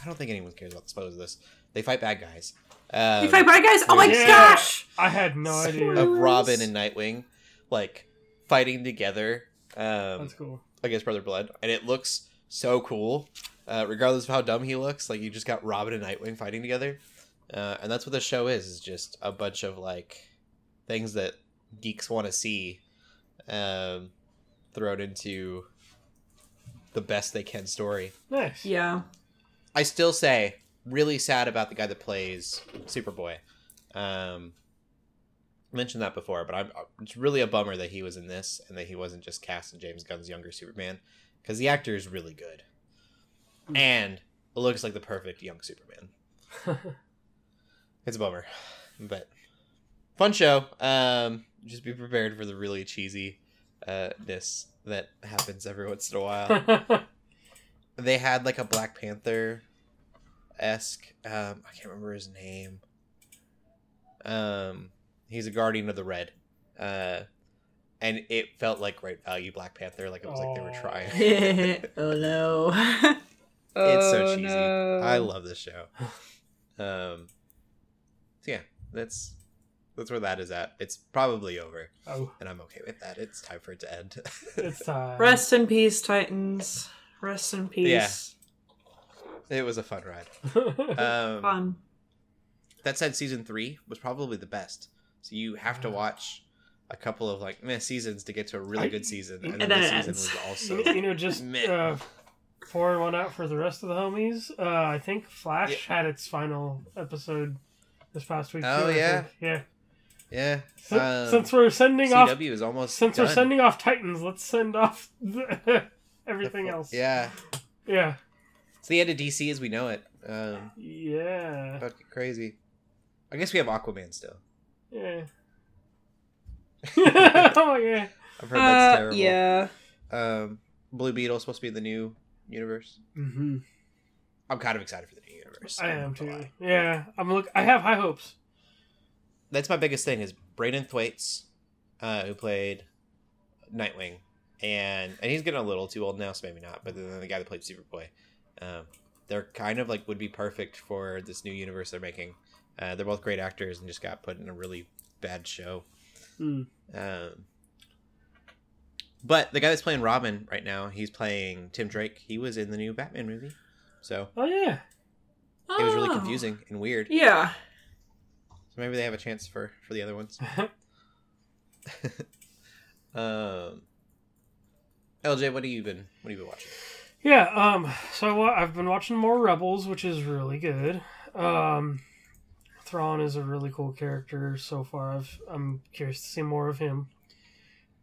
I don't think anyone cares about the pose of this. They fight bad guys. Um, you fight bad guys? Oh my Yeah. gosh! I had no idea. of Robin and Nightwing, like fighting together um, That's cool. against Brother Blood, and it looks so cool. Uh, regardless of how dumb he looks, like you just got Robin and Nightwing fighting together, uh, and that's what the show is—is just a bunch of like things that geeks want to see um, thrown into the best they can story. Nice. Yeah. I still say really sad about the guy that plays Superboy. Um, mentioned that before, but I'm it's really a bummer that he was in this and that he wasn't just cast in James Gunn's younger Superman because the actor is really good and it looks like the perfect young Superman. It's a bummer, but fun show. Um, just be prepared for the really cheesy uh ness that happens every once in a while they had like a Black Panther esque. Um, I can't remember his name. Um, he's a guardian of the red. Uh, and it felt like great value Black Panther. Like it was like they were trying. oh no. it's so Oh, cheesy. no. I love this show. Um, so yeah, that's that's where that is at. It's probably over, Oh, and I'm okay with that. It's time for it to end. it's time. Rest in peace, Titans. Rest in peace. It was a fun ride. Um, Fun. that said, season three was probably the best. So you have to watch a couple of like meh seasons to get to a really I- good season, and and, then then the season ends. was also you, you know, just Meh. uh, pouring one out for the rest of the homies. Uh, I think Flash had its final episode this past week. Oh, too, yeah? yeah. yeah. Since, Um, since we're sending off, CW is almost since done. we're sending off Titans, let's send off everything else. Yeah, yeah, it's the end of DC as we know it. Um, yeah, fucking crazy. I guess we have Aquaman still. yeah. oh yeah. I've heard that's Uh, terrible. yeah. Um, Blue Beetle's supposed to be in the new universe. Mm-hmm. I'm kind of excited for the new universe. I I'm am not gonna too. lie. Yeah, I'm look. I have high hopes. That's my biggest thing is Brenton Thwaites, uh, who played Nightwing, and and he's getting a little too old now, so maybe not. But then the guy that played Superboy, um, they're kind of like would be perfect for this new universe they're making. Uh, they're both great actors and just got put in a really bad show. Hmm. Um, but the guy that's playing Robin right now, he's playing Tim Drake. He was in the new Batman movie, so Oh yeah. it was really Oh. confusing and weird. Yeah. So maybe they have a chance for for the other ones. um, LJ, what have you been what have you been watching? Yeah, um, so I've been watching more Rebels, which is really good. Um, Thrawn is a really cool character so far. I've, I'm curious to see more of him.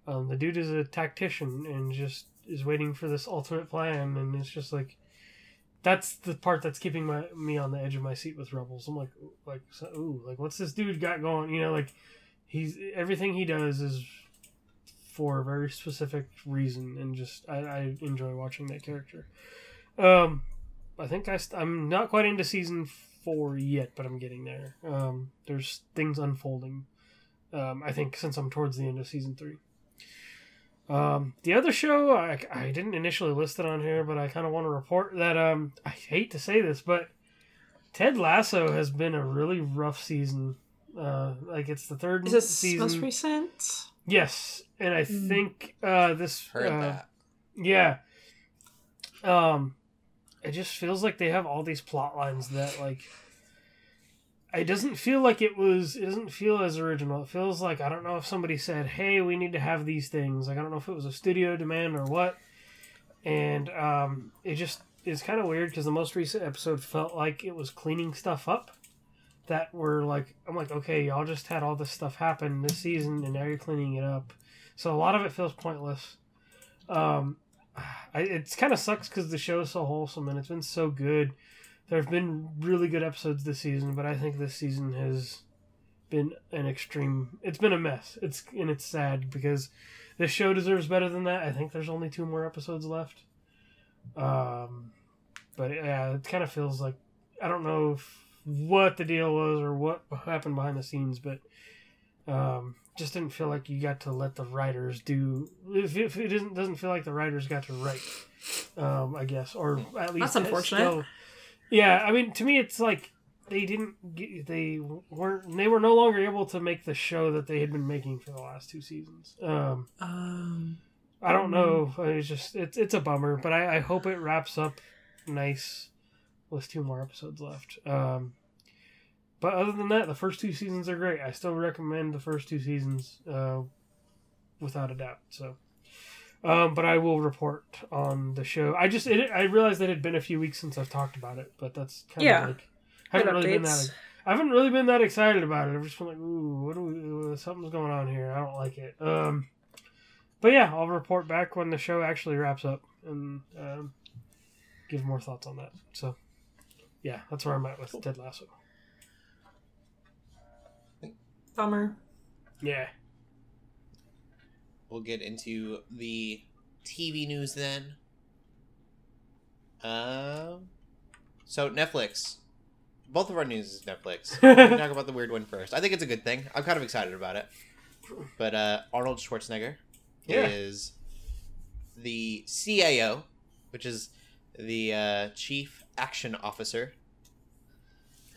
Um, the dude is a tactician and just is waiting for this ultimate plan, and it's just like that's the part that's keeping my me on the edge of my seat with Rebels. I'm like, like, so, ooh, like what's this dude got going? You know, like he's everything he does is for a very specific reason, and just I, I enjoy watching that character. Um, I think I st- I'm not quite into season four yet, but I'm getting there. Um, there's things unfolding. Um, I think since I'm towards the end of season three. Um, the other show I, I didn't initially list it on here, but I kind of want to report that um, I hate to say this, but Ted Lasso has been a really rough season. Uh, like it's the third Is this season. most recent? Yes, and I Mm. think uh, this Heard uh, that. yeah. Um, it just feels like they have all these plot lines that like. It doesn't feel like it was. It doesn't feel as original. It feels like I don't know if somebody said, "Hey, we need to have these things." Like I don't know if it was a studio demand or what. And um, it just is kind of weird because the most recent episode felt like it was cleaning stuff up. That were like, I'm like, okay, y'all just had all this stuff happen this season, and now you're cleaning it up. So a lot of it feels pointless. Um, I, it's kind of sucks because the show is so wholesome and it's been so good. There have been really good episodes this season, but I think this season has been an extreme. It's been a mess. It's and it's sad because this show deserves better than that. I think there's only two more episodes left. Um, but yeah, it kind of feels like I don't know if, what the deal was or what happened behind the scenes, but um, just didn't feel like you got to let the writers do. If, if it doesn't doesn't feel like the writers got to write, um, I guess, or at least That's unfortunate. still- yeah, I mean, to me, it's like they didn't. Get, they weren't. They were no longer able to make the show that they had been making for the last two seasons. Um, Um, I don't know. It's just it's it's a bummer, but I, I hope it wraps up nice with two more episodes left. Um, but other than that, the first two seasons are great. I still recommend the first two seasons, uh, without a doubt. So, um, but I will report on the show. I just it, I realized that it had been a few weeks since I've talked about it, but that's kind Yeah. of like I haven't really been that. I haven't really been that excited about it. I've just been like, ooh, what do we? uh, Something's going on here. I don't like it. Um, but yeah, I'll report back when the show actually wraps up and um, give more thoughts on that. So, yeah, that's where I'm at with Ted Lasso. Bummer. Yeah. We'll get into the TV news then. Um, so Netflix both of our news is Netflix. we can talk about the weird one first. I think it's a good thing. I'm kind of excited about it. But uh, Arnold Schwarzenegger Yeah. is the CAO, which is the uh, Chief Action Officer.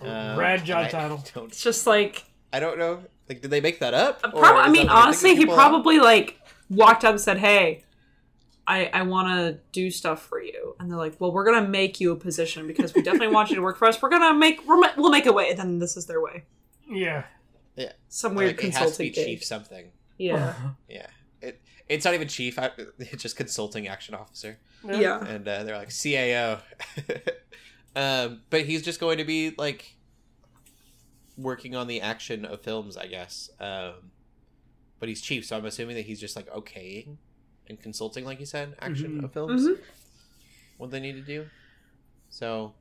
Um, Rad job title. It's just like I don't know. Like, did they make that up? Or Prob- I mean, like a thing honestly, he people- probably like walked up and said, "Hey, I I want to do stuff for you," and they're like, "Well, we're gonna make you a position because we definitely want you to work for us. We're gonna make we're, we'll make a way." And then this is their way. Yeah. Yeah. Some Like, weird it has to consulting be. Chief something. Yeah, Yeah. It, it's not even chief. It's just consulting action officer. yeah. and uh, they're like CAO. um, but he's just going to be like working on the action of films, I guess. Um, but he's chief, so I'm assuming that he's just like okaying and consulting, like you said, action Mhm. of films. Mhm. What they need to do. So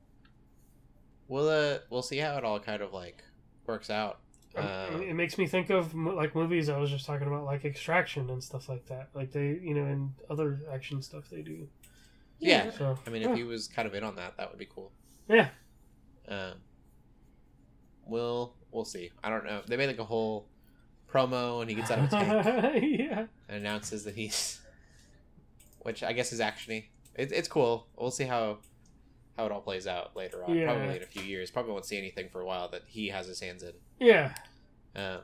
we'll uh we'll see how it all kind of like works out. Um, it makes me think of like movies I was just talking about, like Extraction and stuff like that. Like they, you know, and other action stuff they do. yeah. So I mean, if he was kind of in on that, that would be cool. yeah, Um, we'll we'll see. I don't know. They made like a whole promo, and he gets out of a tank yeah, and announces that he's, which I guess is actiony. It, it's cool. We'll see how how it all plays out later on. Yeah. Probably in a few years. Probably won't see anything for a while that he has his hands in. yeah. Um,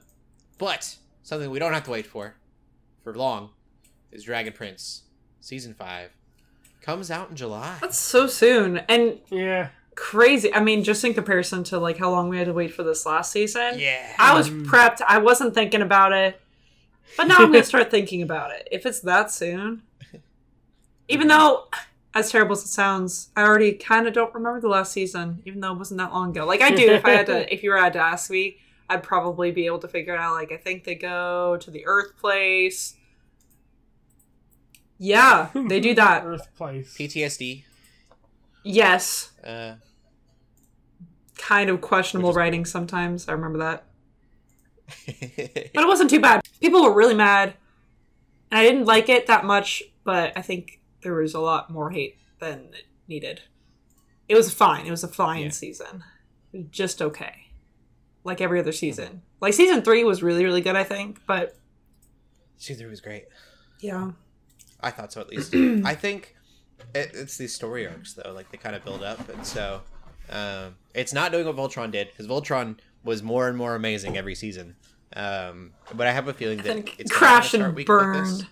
but something we don't have to wait for for long is Dragon Prince season five comes out in July. That's so soon and Yeah, crazy. I mean, just in comparison to like how long we had to wait for this last season. Yeah. I was Mm. prepped. I wasn't thinking about it, but now I'm gonna start thinking about it. If it's that soon, even though, as terrible as it sounds, I already kind of don't remember the last season, even though it wasn't that long ago. Like I do. if I had to, if you were had to ask me, I'd probably be able to figure it out. Like I think they go to the Earth place. Yeah, they do that. Earth place. PTSD. Yes, Uh, kind of questionable writing sometimes. I remember that. but but it wasn't too bad. People were really mad, and I didn't like it that much. But I think there was a lot more hate than it needed. It was fine. It was a fine Yeah. season, just okay, like every other season. Like season three was really really good, I think. But season three was great. yeah, I thought so at least. I think it, it's these story arcs though, like they kind of build up, and so um, it's not doing what Voltron did because Voltron was more and more amazing every season. Um, but I have a feeling that then it's gonna crash start and weak with burned. this.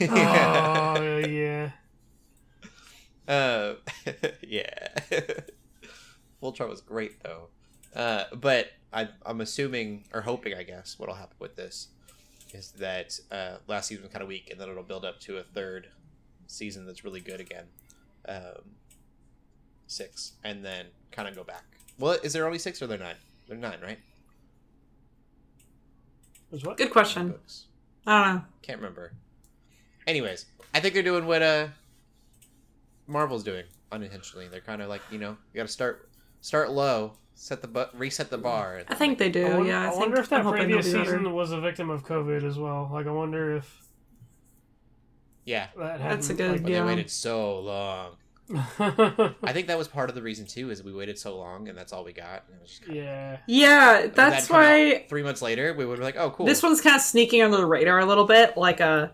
Oh yeah. Uh, yeah. Voltron was great though. Uh, but I, I'm assuming or hoping, I guess, what'll happen with this is that uh, last season was kind of weak, and then it'll build up to a third season that's really good again, um, six, and then kind of go back. Well, is there only six or there nine? They're nine, right? Was what? Good question. Books. I don't know. Can't remember. Anyways, I think they're doing what uh Marvel's doing unintentionally. They're kind of like you know you got to start start low, set the bu- reset the bar. I think they do. I wonder, yeah, I, I think, wonder if I'm that previous they'll better. season was a victim of COVID as well. Like, I wonder if yeah, that That's a hadn't, good- but Yeah. they waited so long. I think that was part of the reason too, is we waited so long and that's all we got. And it was just kinda, yeah. Yeah, that's that'd come out why three months later we would be like, oh cool. This one's kind of sneaking under the radar a little bit, like a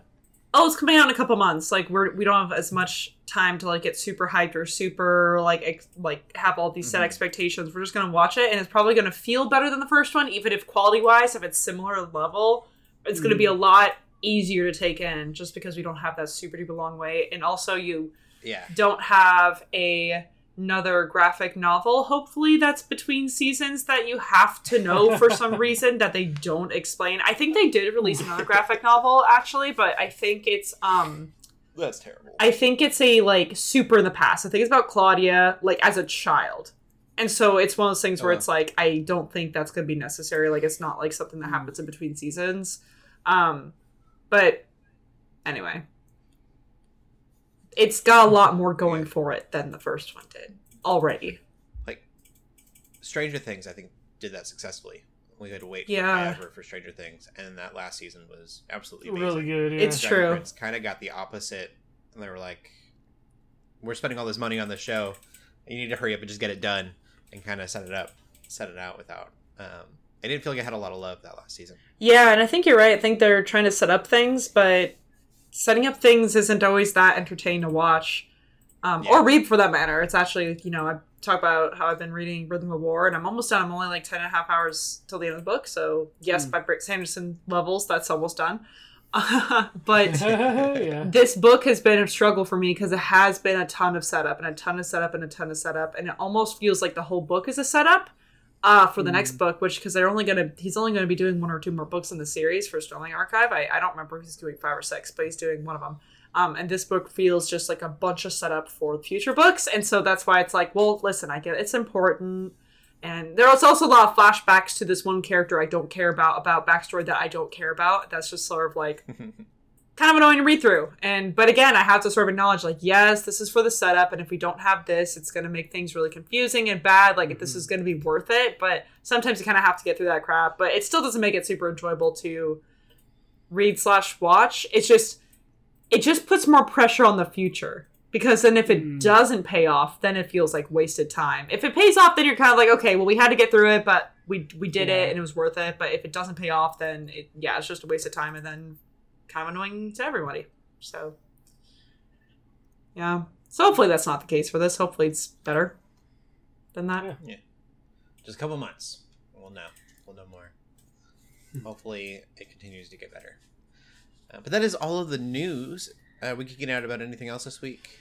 oh, it's coming out in a couple months. Like we're we don't have as much time to like get super hyped or super like ex- like have all these set Mhm. expectations. We're just gonna watch it, and it's probably gonna feel better than the first one, even if quality wise, if it's similar level, it's gonna be a lot easier to take in just because we don't have that super duper long way. and also you yeah, don't have a another graphic novel hopefully that's between seasons that you have to know for some reason that they don't explain. I think they did release another graphic novel actually but i think it's um that's terrible. i think it's a like super in the past. I think it's about claudia like as a child. And so it's one of those things where wow. it's like i don't think that's going to be necessary. Like it's not like something that happens in between seasons. Um but anyway it's got a lot more going for it than the first one did already like Stranger Things, I think did that successfully. We had to wait Yeah. forever for Stranger Things, and that last season was absolutely amazing. Really good. Yeah. It's true. It's kind of got the opposite, and they were like, "We're spending all this money on the show. You need to hurry up and just get it done." and kind of set it up, set it out without. Um, I didn't feel like I had a lot of love that last season. Yeah, and I think you're right. I think they're trying to set up things, but setting up things isn't always that entertaining to watch, um, Yeah. or read for that matter. It's actually, you know, I talk about how I've been reading Rhythm of War, and I'm almost done. I'm only like 10 and a half hours till the end of the book. So, yes, by Brandon Sanderson levels, that's almost done. but yeah. this book has been a struggle for me because it has been a ton of setup and a ton of setup and a ton of setup and it almost feels like the whole book is a setup uh, for the next book which because they're only gonna he's only gonna be doing one or two more books in the series for Stormlight Archive i, I don't remember if he's doing five or six but he's doing one of them um, and this book feels just like a bunch of setup for future books and so that's why it's like well listen i get it. it's important and there's also a lot of flashbacks to this one character I don't care about, about backstory that I don't care about. That's just sort of like kind of annoying to read through. And but again, I have to sort of acknowledge like, yes, this is for the setup, and if we don't have this, it's going to make things really confusing and bad. Like, if this is mm-hmm. going to be worth it, but sometimes you kind of have to get through that crap. But it still doesn't make it super enjoyable to read slash watch. It's just it just puts more pressure on the future because then if it mm. doesn't pay off then it feels like wasted time if it pays off then you're kind of like okay well we had to get through it but we we did Yeah. it and it was worth it but if it doesn't pay off then it yeah it's just a waste of time and then kind of annoying to everybody so yeah so hopefully that's not the case for this hopefully it's better than that Yeah. Just a couple months, we'll know. We'll know more. Hopefully, it continues to get better. Uh, but that is all of the news. Uh, we geeking out about anything else this week?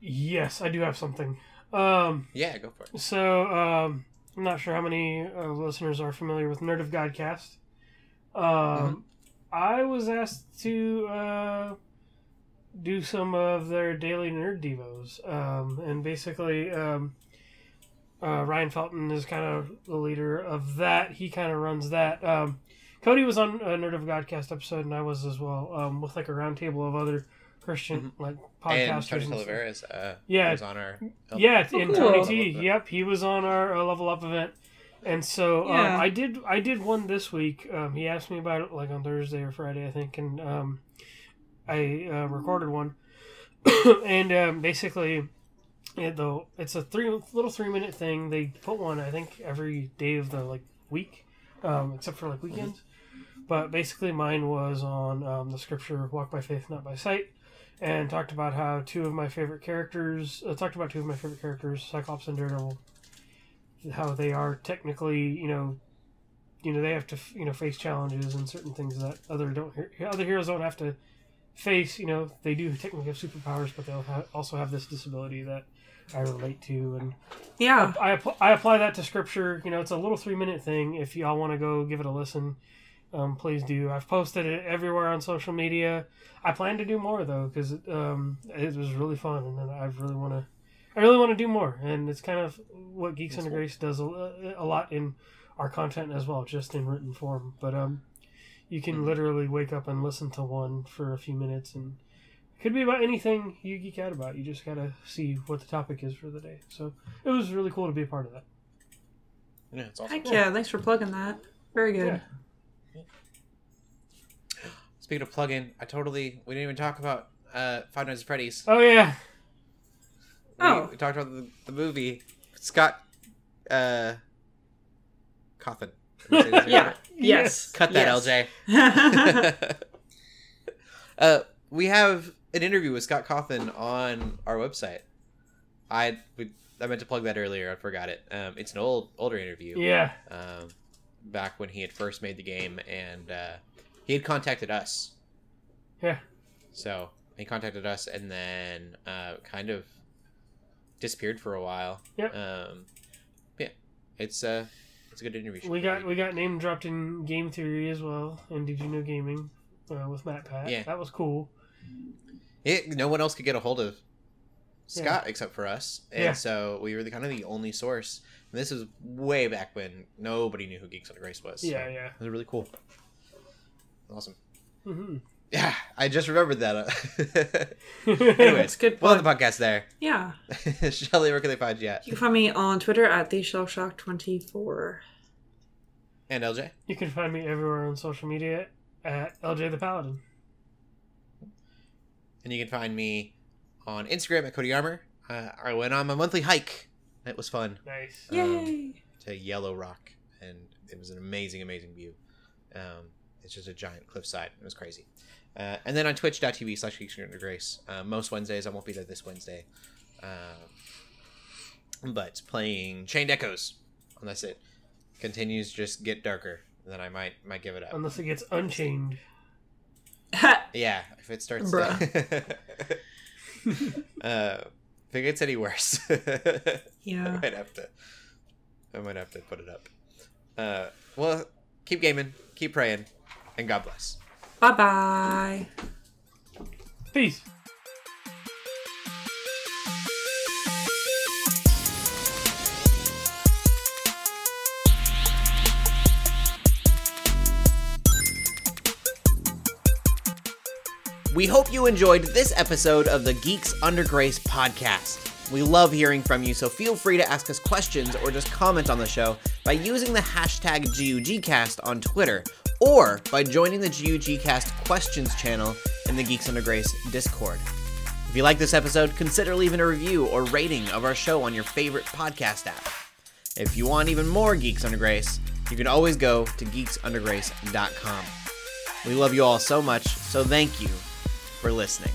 Yes, I do have something. Um, Yeah, go for it. so um, I'm not sure how many uh, listeners are familiar with Nerd of Godcast. Um, I was asked to uh, do some of their daily nerd devos, um, and basically, um, uh, Ryan Felton is kind of the leader of that. He kind of runs that. Um, Cody was on a Nerd of Godcast episode, and I was as well, um, with like a roundtable of other Christian like podcasters. And Tony and. Oliveras uh, Yeah. was on our. Yeah, Oh, in cool. Tony T. Yep, he was on our uh, Level Up event, and so Yeah. um, I did. I did one this week. Um, he asked me about it like on Thursday or Friday, I think, and um, I uh, recorded one. and um, basically, it, though it's a three little three minute thing. They put one, I think, every day of the like week, um, except for like weekends. But basically, mine was on um, the scripture "Walk by faith, not by sight." and talked about how two of my favorite characters uh, talked about two of my favorite characters cyclops and daredevil how they are technically you know you know they have to you know face challenges and certain things that other don't other heroes don't have to face you know they do technically have superpowers but they'll ha- also have this disability that i relate to and yeah I, app- I apply that to scripture. You know, it's a little three minute thing. If y'all want to go give it a listen, um, please do. I've posted it everywhere on social media. I plan to do more though because um, it was really fun, and then I really want to. I really want to do more, and it's kind of what Geeks Under Grace does a, a lot in our content as well, just in written form. But um, you can literally wake up and listen to one for a few minutes, and it could be about anything you geek out about. You just gotta see what the topic is for the day. So it was really cool to be a part of that. Yeah, it's awesome. heck yeah thanks for plugging that very good Yeah. Speaking of plug-in, I totally we didn't even talk about uh, Five Nights at Freddy's. Oh yeah, We, Oh. we talked about the, the movie. Scott uh, Cawthon. Am I saying his name yeah right? yes Cut that, Yes. LJ. uh, we have an interview with Scott Cawthon on our website. I we, I meant to plug that earlier. I forgot it. Um, it's an old older interview. yeah. Um, back when he had first made the game, and uh, he had contacted us. Yeah. So he contacted us, and then uh, kind of disappeared for a while. Yep. Um, yeah, it's uh, it's a good interview. We got we got name dropped in Game Theory as well, and Did You Know Gaming uh, with MatPat. Yeah. that was cool. It, no one else could get a hold of Scott except for us, and Yeah. so we were the kind of the only source. And this was way back when nobody knew who Geeks on Grace was. so Yeah, yeah. it was really cool. Awesome. hmm Yeah, I just remembered that. uh, Anyways, Anyways, good we'll have the podcast there. yeah Shelley, where can they find you at? you can find me on twitter at the shellshock 24 And LJ? you can find me everywhere on social media at LJ the Paladin. And you can find me on Instagram at Cody Armour. Uh, I went on my monthly hike It was fun. Nice. Yay! to Yellow Rock, and it was an amazing, amazing view. Um, it's just a giant cliffside. It was crazy. Uh, and then on twitch.tv slash Geeks Under Grace. Uh, most Wednesdays, I won't be there this Wednesday. Uh, but playing Chained Echoes. Unless it. Continues to just get darker. Then I might might give it up. Unless it gets unchained. Yeah, if it starts. Bruh. uh, if it gets any worse, Yeah. I might have to. I might have to put it up. Uh, well, keep gaming, keep praying, and God bless. bye bye. Peace. We hope you enjoyed this episode of the Geeks Under Grace podcast. We love hearing from you, so feel free to ask us questions or just comment on the show by using the hashtag GUGcast on Twitter or by joining the GUGcast questions channel in the Geeks Under Grace Discord. If you like this episode, consider leaving a review or rating of our show on your favorite podcast app. If you want even more Geeks Under Grace, you can always go to geeksundergrace.com. We love you all so much, so thank you for listening.